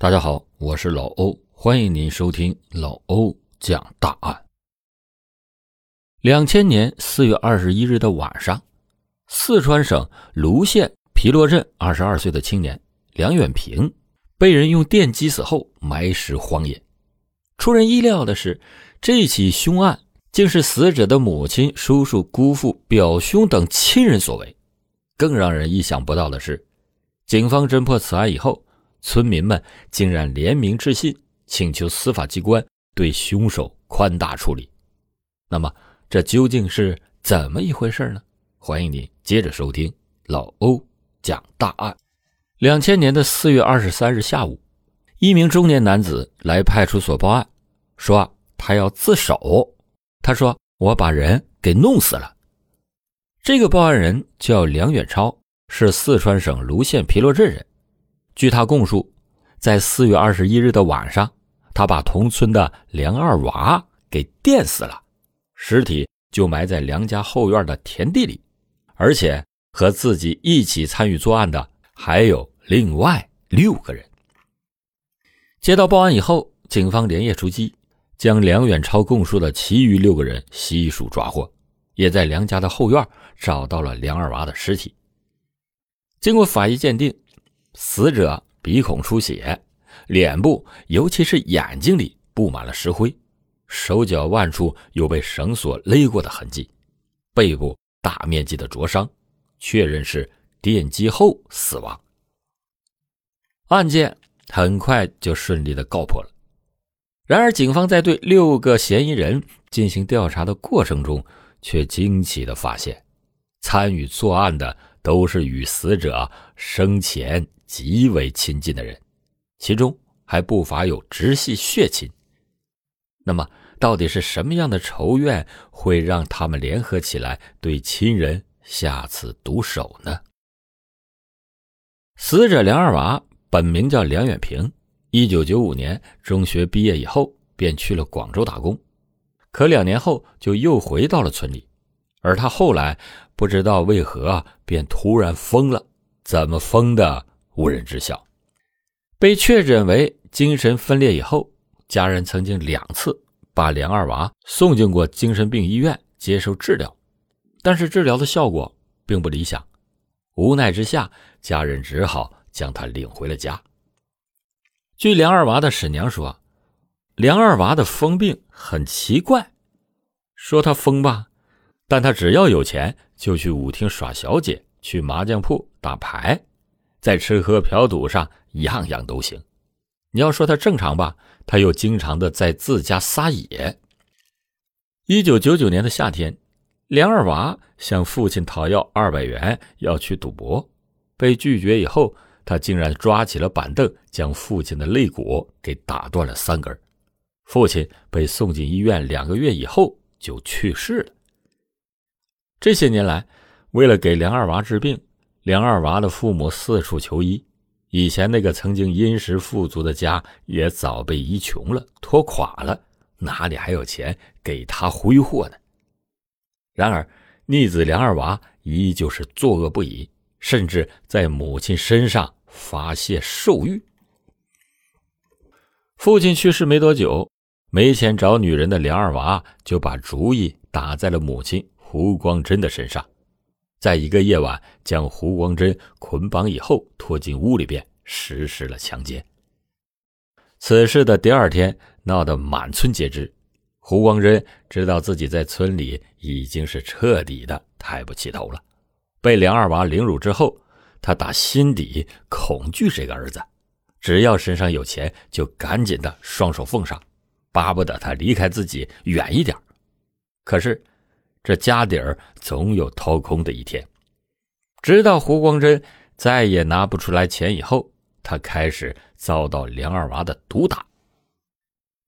大家好，我是老欧，欢迎您收听老欧讲大案。两千年四月二十一日的晚上，四川省泸县皮洛镇二十二岁的青年梁远平被人用电击死后埋尸荒野。出人意料的是，这起凶案竟是死者的母亲、叔叔、姑父、表兄等亲人所为。更让人意想不到的是，警方侦破此案以后。村民们竟然联名致信，请求司法机关对凶手宽大处理。那么，这究竟是怎么一回事呢？欢迎您接着收听老欧讲大案。两千年的四月二十三日下午，一名中年男子来派出所报案，说他要自首。他说：“我把人给弄死了。”这个报案人叫梁远超，是四川省泸县皮洛镇人。据他供述，在四月二十一日的晚上，他把同村的梁二娃给电死了，尸体就埋在梁家后院的田地里，而且和自己一起参与作案的还有另外六个人。接到报案以后，警方连夜出击，将梁远超供述的其余六个人悉数抓获，也在梁家的后院找到了梁二娃的尸体。经过法医鉴定。死者鼻孔出血，脸部尤其是眼睛里布满了石灰，手脚腕处有被绳索勒过的痕迹，背部大面积的灼伤，确认是电击后死亡。案件很快就顺利的告破了。然而，警方在对六个嫌疑人进行调查的过程中，却惊奇的发现，参与作案的都是与死者生前。极为亲近的人，其中还不乏有直系血亲。那么，到底是什么样的仇怨会让他们联合起来对亲人下此毒手呢？死者梁二娃本名叫梁远平，一九九五年中学毕业以后便去了广州打工，可两年后就又回到了村里，而他后来不知道为何便突然疯了，怎么疯的？无人知晓。被确诊为精神分裂以后，家人曾经两次把梁二娃送进过精神病医院接受治疗，但是治疗的效果并不理想。无奈之下，家人只好将他领回了家。据梁二娃的婶娘说，梁二娃的疯病很奇怪，说他疯吧，但他只要有钱就去舞厅耍小姐，去麻将铺打牌。在吃喝嫖赌上，样样都行。你要说他正常吧，他又经常的在自家撒野。一九九九年的夏天，梁二娃向父亲讨要二百元，要去赌博，被拒绝以后，他竟然抓起了板凳，将父亲的肋骨给打断了三根。父亲被送进医院，两个月以后就去世了。这些年来，为了给梁二娃治病。梁二娃的父母四处求医，以前那个曾经殷实富足的家也早被医穷了、拖垮了，哪里还有钱给他挥霍呢？然而，逆子梁二娃依旧是作恶不已，甚至在母亲身上发泄兽欲。父亲去世没多久，没钱找女人的梁二娃就把主意打在了母亲胡光珍的身上。在一个夜晚，将胡光珍捆绑以后，拖进屋里边实施了强奸。此事的第二天，闹得满村皆知。胡光珍知道自己在村里已经是彻底的抬不起头了。被梁二娃凌辱之后，他打心底恐惧这个儿子，只要身上有钱，就赶紧的双手奉上，巴不得他离开自己远一点。可是。这家底儿总有掏空的一天，直到胡光珍再也拿不出来钱以后，他开始遭到梁二娃的毒打。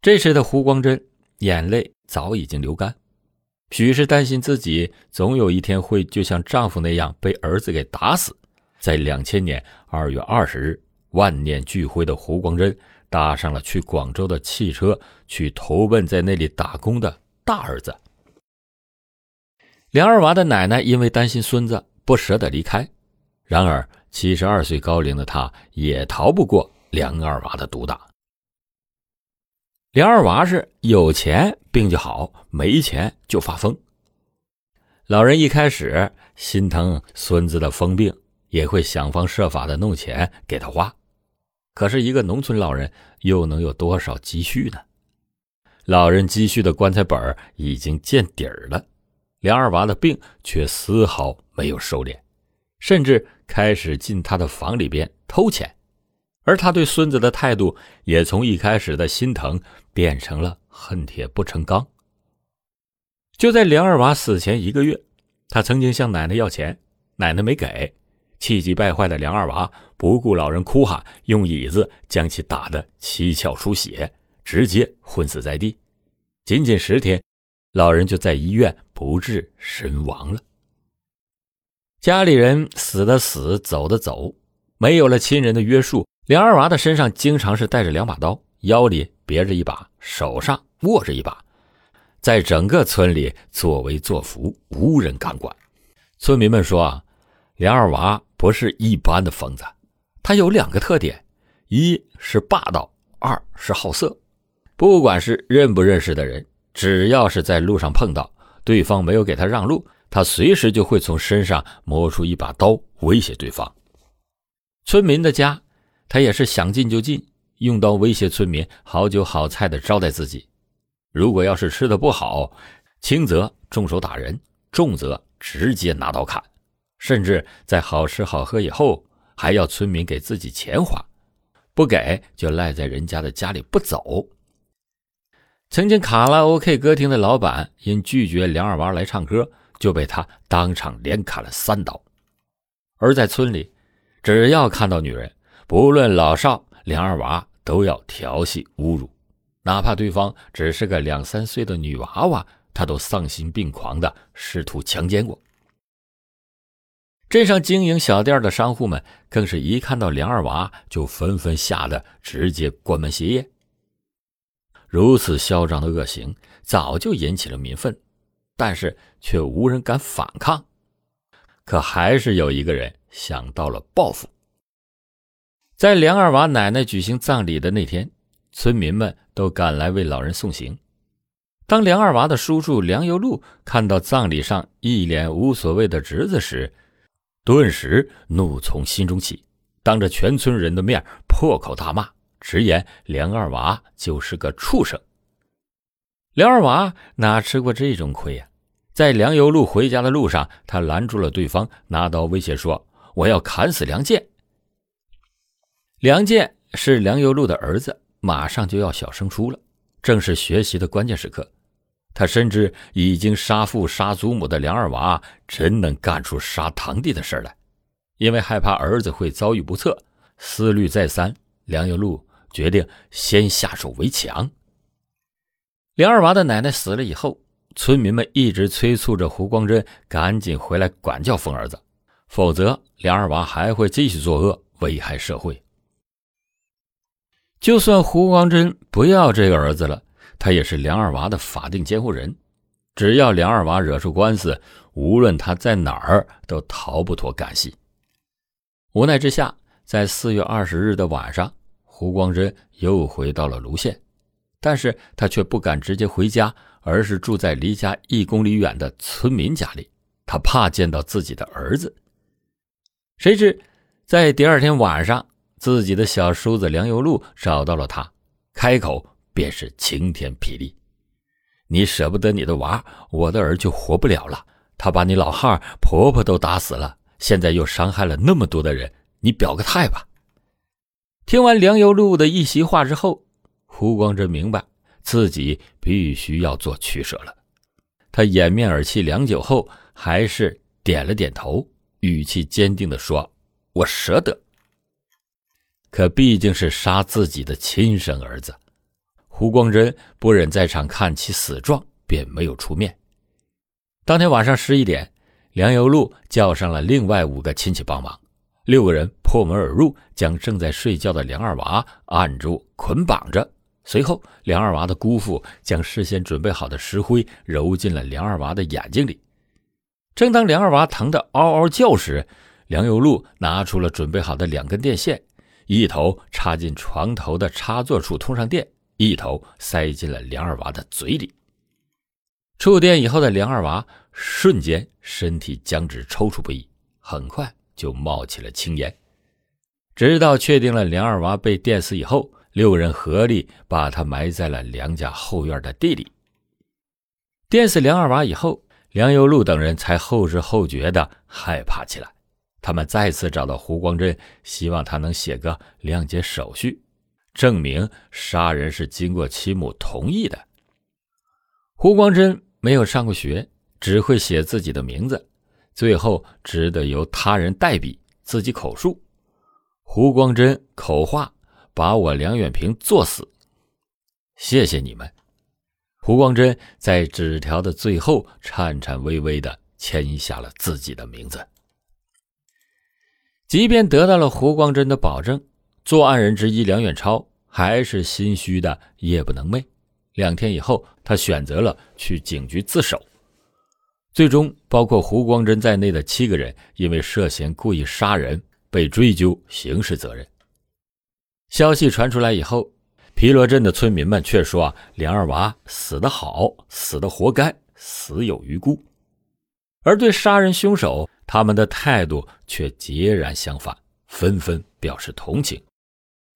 这时的胡光珍眼泪早已经流干，许是担心自己总有一天会就像丈夫那样被儿子给打死。在两千年二月二十日，万念俱灰的胡光珍搭上了去广州的汽车，去投奔在那里打工的大儿子。梁二娃的奶奶因为担心孙子，不舍得离开。然而，七十二岁高龄的她也逃不过梁二娃的毒打。梁二娃是有钱病就好，没钱就发疯。老人一开始心疼孙子的疯病，也会想方设法的弄钱给他花。可是，一个农村老人又能有多少积蓄呢？老人积蓄的棺材本已经见底儿了，梁二娃的病却丝毫没有收敛，甚至开始进他的房里边偷钱。而他对孙子的态度也从一开始的心疼变成了恨铁不成钢。就在梁二娃死前一个月，他曾经向奶奶要钱，奶奶没给，气急败坏的梁二娃不顾老人哭喊，用椅子将其打得七窍出血，直接昏死在地。仅仅十天，老人就在医院不治身亡了。家里人死的死，走的走，没有了亲人的约束。梁二娃的身上经常是带着两把刀，腰里别着一把，手上握着一把，在整个村里作威作福，无人敢管。村民们说啊，梁二娃不是一般的疯子，他有两个特点：一是霸道，二是好色。不管是认不认识的人，只要是在路上碰到对方没有给他让路，他随时就会从身上摸出一把刀威胁对方。村民的家。他也是想进就进，用刀威胁村民，好酒好菜的招待自己。如果要是吃的不好，轻则动手打人，重则直接拿刀砍，甚至在好吃好喝以后，还要村民给自己钱花，不给就赖在人家的家里不走。曾经卡拉 OK 歌厅的老板因拒绝梁二娃来唱歌，就被他当场连砍了三刀。而在村里，只要看到女人，不论老少，梁二娃都要调戏侮辱，哪怕对方只是个两三岁的女娃娃，他都丧心病狂的试图强奸过。镇上经营小店的商户们，更是一看到梁二娃就纷纷吓得直接关门歇业。如此嚣张的恶行，早就引起了民愤，但是却无人敢反抗。可还是有一个人想到了报复。在梁二娃奶奶举行葬礼的那天，村民们都赶来为老人送行。当梁二娃的叔叔梁有禄看到葬礼上一脸无所谓的侄子时，顿时怒从心中起，当着全村人的面破口大骂，直言梁二娃就是个畜生。梁二娃哪吃过这种亏呀？在梁有禄回家的路上，他拦住了对方，拿刀威胁说：“我要砍死梁健。”梁健是梁有禄的儿子，马上就要小升初了，正是学习的关键时刻。他深知已经杀父杀祖母的梁二娃真能干出杀堂弟的事来，因为害怕儿子会遭遇不测，思虑再三，梁有禄决定先下手为强。梁二娃的奶奶死了以后，村民们一直催促着胡光珍赶紧回来管教疯儿子，否则梁二娃还会继续作恶，危害社会。就算胡光珍不要这个儿子了，他也是梁二娃的法定监护人。只要梁二娃惹出官司，无论他在哪儿都逃不脱干系。无奈之下，在四月二十日的晚上，胡光珍又回到了泸县，但是他却不敢直接回家，而是住在离家一公里远的村民家里。他怕见到自己的儿子。谁知，在第二天晚上。自己的小叔子梁有禄找到了他，开口便是晴天霹雳：“你舍不得你的娃，我的儿就活不了了。他把你老汉婆婆都打死了，现在又伤害了那么多的人，你表个态吧。”听完梁由禄的一席话之后，胡光珍明白自己必须要做取舍了。他掩面而泣良久后，还是点了点头，语气坚定地说：“我舍得。”可毕竟是杀自己的亲生儿子，胡光珍不忍在场看其死状，便没有出面。当天晚上十一点，梁由禄叫上了另外五个亲戚帮忙，六个人破门而入，将正在睡觉的梁二娃按住捆绑着。随后，梁二娃的姑父将事先准备好的石灰揉进了梁二娃的眼睛里。正当梁二娃疼得嗷嗷叫时，梁有禄拿出了准备好的两根电线。一头插进床头的插座处通上电，一头塞进了梁二娃的嘴里。触电以后的梁二娃瞬间身体僵直、抽搐不已，很快就冒起了青烟。直到确定了梁二娃被电死以后，六人合力把他埋在了梁家后院的地里。电死梁二娃以后，梁有禄等人才后知后觉的害怕起来。他们再次找到胡光真，希望他能写个谅解手续，证明杀人是经过其母同意的。胡光真没有上过学，只会写自己的名字，最后只得由他人代笔，自己口述。胡光真口话：“把我梁远平作死。”谢谢你们。胡光真在纸条的最后颤颤巍巍的签下了自己的名字。即便得到了胡光真的保证，作案人之一梁远超还是心虚的夜不能寐。两天以后，他选择了去警局自首。最终，包括胡光真在内的七个人因为涉嫌故意杀人被追究刑事责任。消息传出来以后，皮罗镇的村民们却说：“啊，梁二娃死得好，死得活该，死有余辜。”而对杀人凶手，他们的态度却截然相反，纷纷表示同情。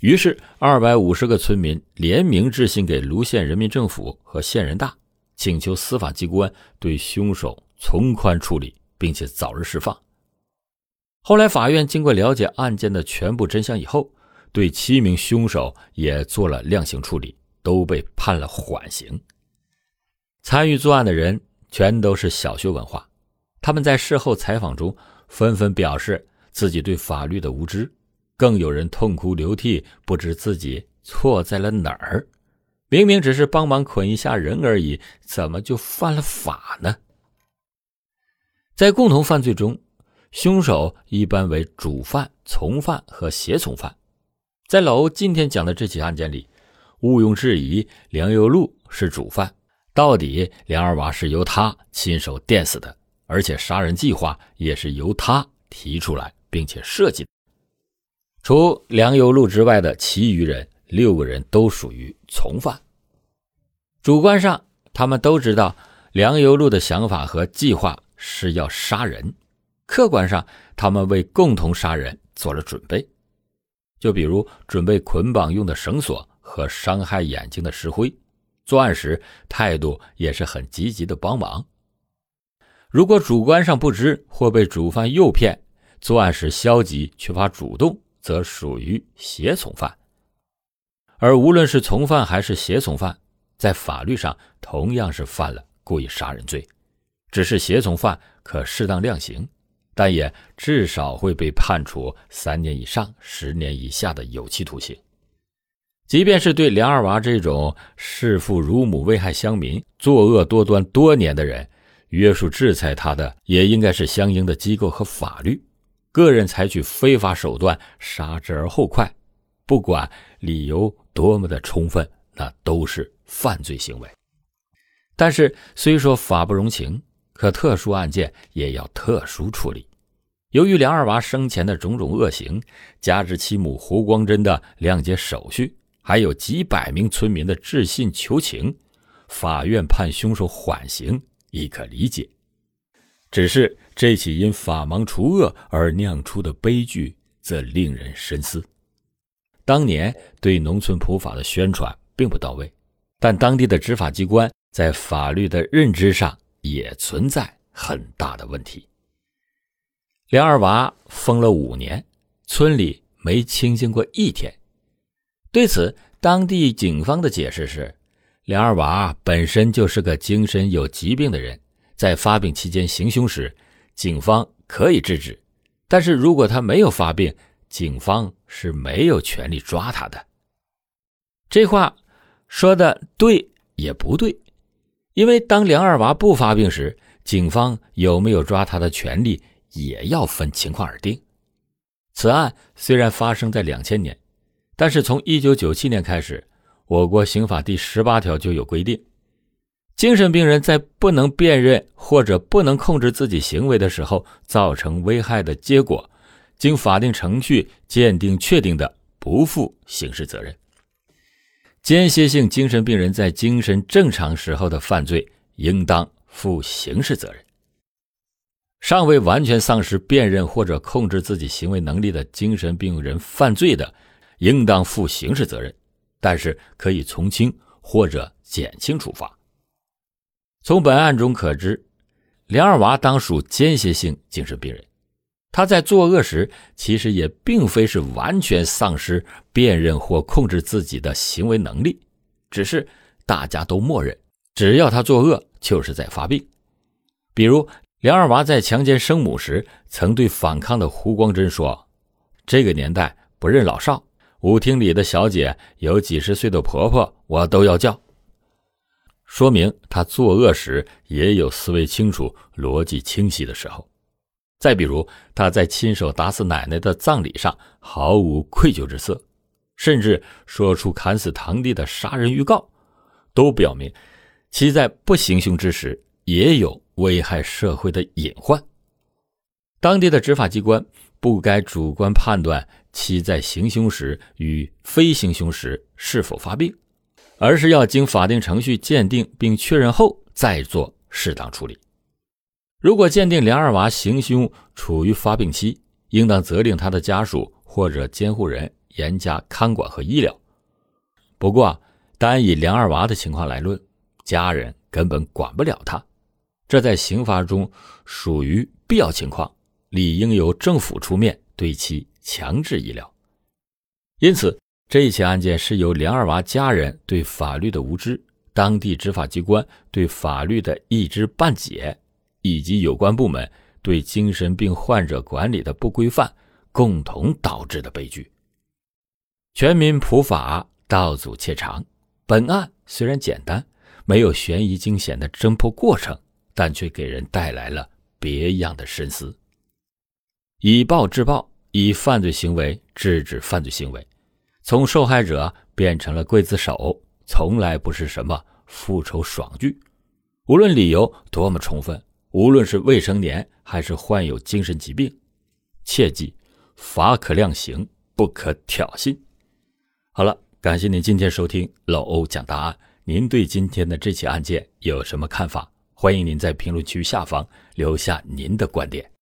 于是，二百五十个村民联名致信给泸县人民政府和县人大，请求司法机关对凶手从宽处理，并且早日释放。后来，法院经过了解案件的全部真相以后，对七名凶手也做了量刑处理，都被判了缓刑。参与作案的人全都是小学文化。他们在事后采访中纷纷表示自己对法律的无知，更有人痛哭流涕，不知自己错在了哪儿。明明只是帮忙捆一下人而已，怎么就犯了法呢？在共同犯罪中，凶手一般为主犯、从犯和胁从犯。在老欧今天讲的这起案件里，毋庸置疑，梁有禄是主犯。到底梁二娃是由他亲手电死的。而且杀人计划也是由他提出来并且设计。除梁有禄之外的其余人，六个人都属于从犯。主观上，他们都知道梁有禄的想法和计划是要杀人；客观上，他们为共同杀人做了准备。就比如准备捆绑用的绳索和伤害眼睛的石灰，作案时态度也是很积极的帮忙。如果主观上不知或被主犯诱骗，作案时消极缺乏主动，则属于胁从犯。而无论是从犯还是胁从犯，在法律上同样是犯了故意杀人罪，只是胁从犯可适当量刑，但也至少会被判处三年以上十年以下的有期徒刑。即便是对梁二娃这种弑父辱母、危害乡民、作恶多端多年的人。约束制裁他的也应该是相应的机构和法律。个人采取非法手段杀之而后快，不管理由多么的充分，那都是犯罪行为。但是，虽说法不容情，可特殊案件也要特殊处理。由于梁二娃生前的种种恶行，加之其母胡光珍的谅解手续，还有几百名村民的致信求情，法院判凶手缓刑。亦可理解，只是这起因法盲除恶而酿出的悲剧，则令人深思。当年对农村普法的宣传并不到位，但当地的执法机关在法律的认知上也存在很大的问题。梁二娃疯了五年，村里没清静过一天。对此，当地警方的解释是。梁二娃本身就是个精神有疾病的人，在发病期间行凶时，警方可以制止；但是如果他没有发病，警方是没有权利抓他的。这话说的对也不对，因为当梁二娃不发病时，警方有没有抓他的权利也要分情况而定。此案虽然发生在两千年，但是从一九九七年开始。我国刑法第十八条就有规定，精神病人在不能辨认或者不能控制自己行为的时候造成危害的结果，经法定程序鉴定确定的，不负刑事责任。间歇性精神病人在精神正常时候的犯罪，应当负刑事责任。尚未完全丧失辨认或者控制自己行为能力的精神病人犯罪的，应当负刑事责任，但是可以从轻或者减轻处罚。从本案中可知，梁二娃当属间歇性精神病人，他在作恶时其实也并非是完全丧失辨认或控制自己的行为能力，只是大家都默认，只要他作恶就是在发病，比如。梁二娃在强奸生母时，曾对反抗的胡光珍说：“这个年代不认老少，舞厅里的小姐有几十岁的婆婆，我都要叫。”说明他作恶时也有思维清楚、逻辑清晰的时候。再比如，他在亲手打死奶奶的葬礼上毫无愧疚之色，甚至说出砍死堂弟的杀人预告，都表明其在不行凶之时也有。危害社会的隐患，当地的执法机关不该主观判断其在行凶时与非行凶时是否发病，而是要经法定程序鉴定并确认后再做适当处理。如果鉴定梁二娃行凶处于发病期，应当责令他的家属或者监护人严加看管和医疗。不过，单以梁二娃的情况来论，家人根本管不了他。这在刑法中属于必要情况，理应由政府出面对其强制医疗。因此，这一起案件是由梁二娃家人对法律的无知、当地执法机关对法律的一知半解，以及有关部门对精神病患者管理的不规范，共同导致的悲剧。全民普法，道阻且长。本案虽然简单，没有悬疑惊险的侦破过程。但却给人带来了别样的深思。以暴制暴，以犯罪行为制止犯罪行为，从受害者变成了刽子手，从来不是什么复仇爽剧。无论理由多么充分，无论是未成年还是患有精神疾病，切记法可量刑，不可挑衅。好了，感谢您今天收听老欧讲大案。您对今天的这起案件有什么看法？欢迎您在评论区下方留下您的观点。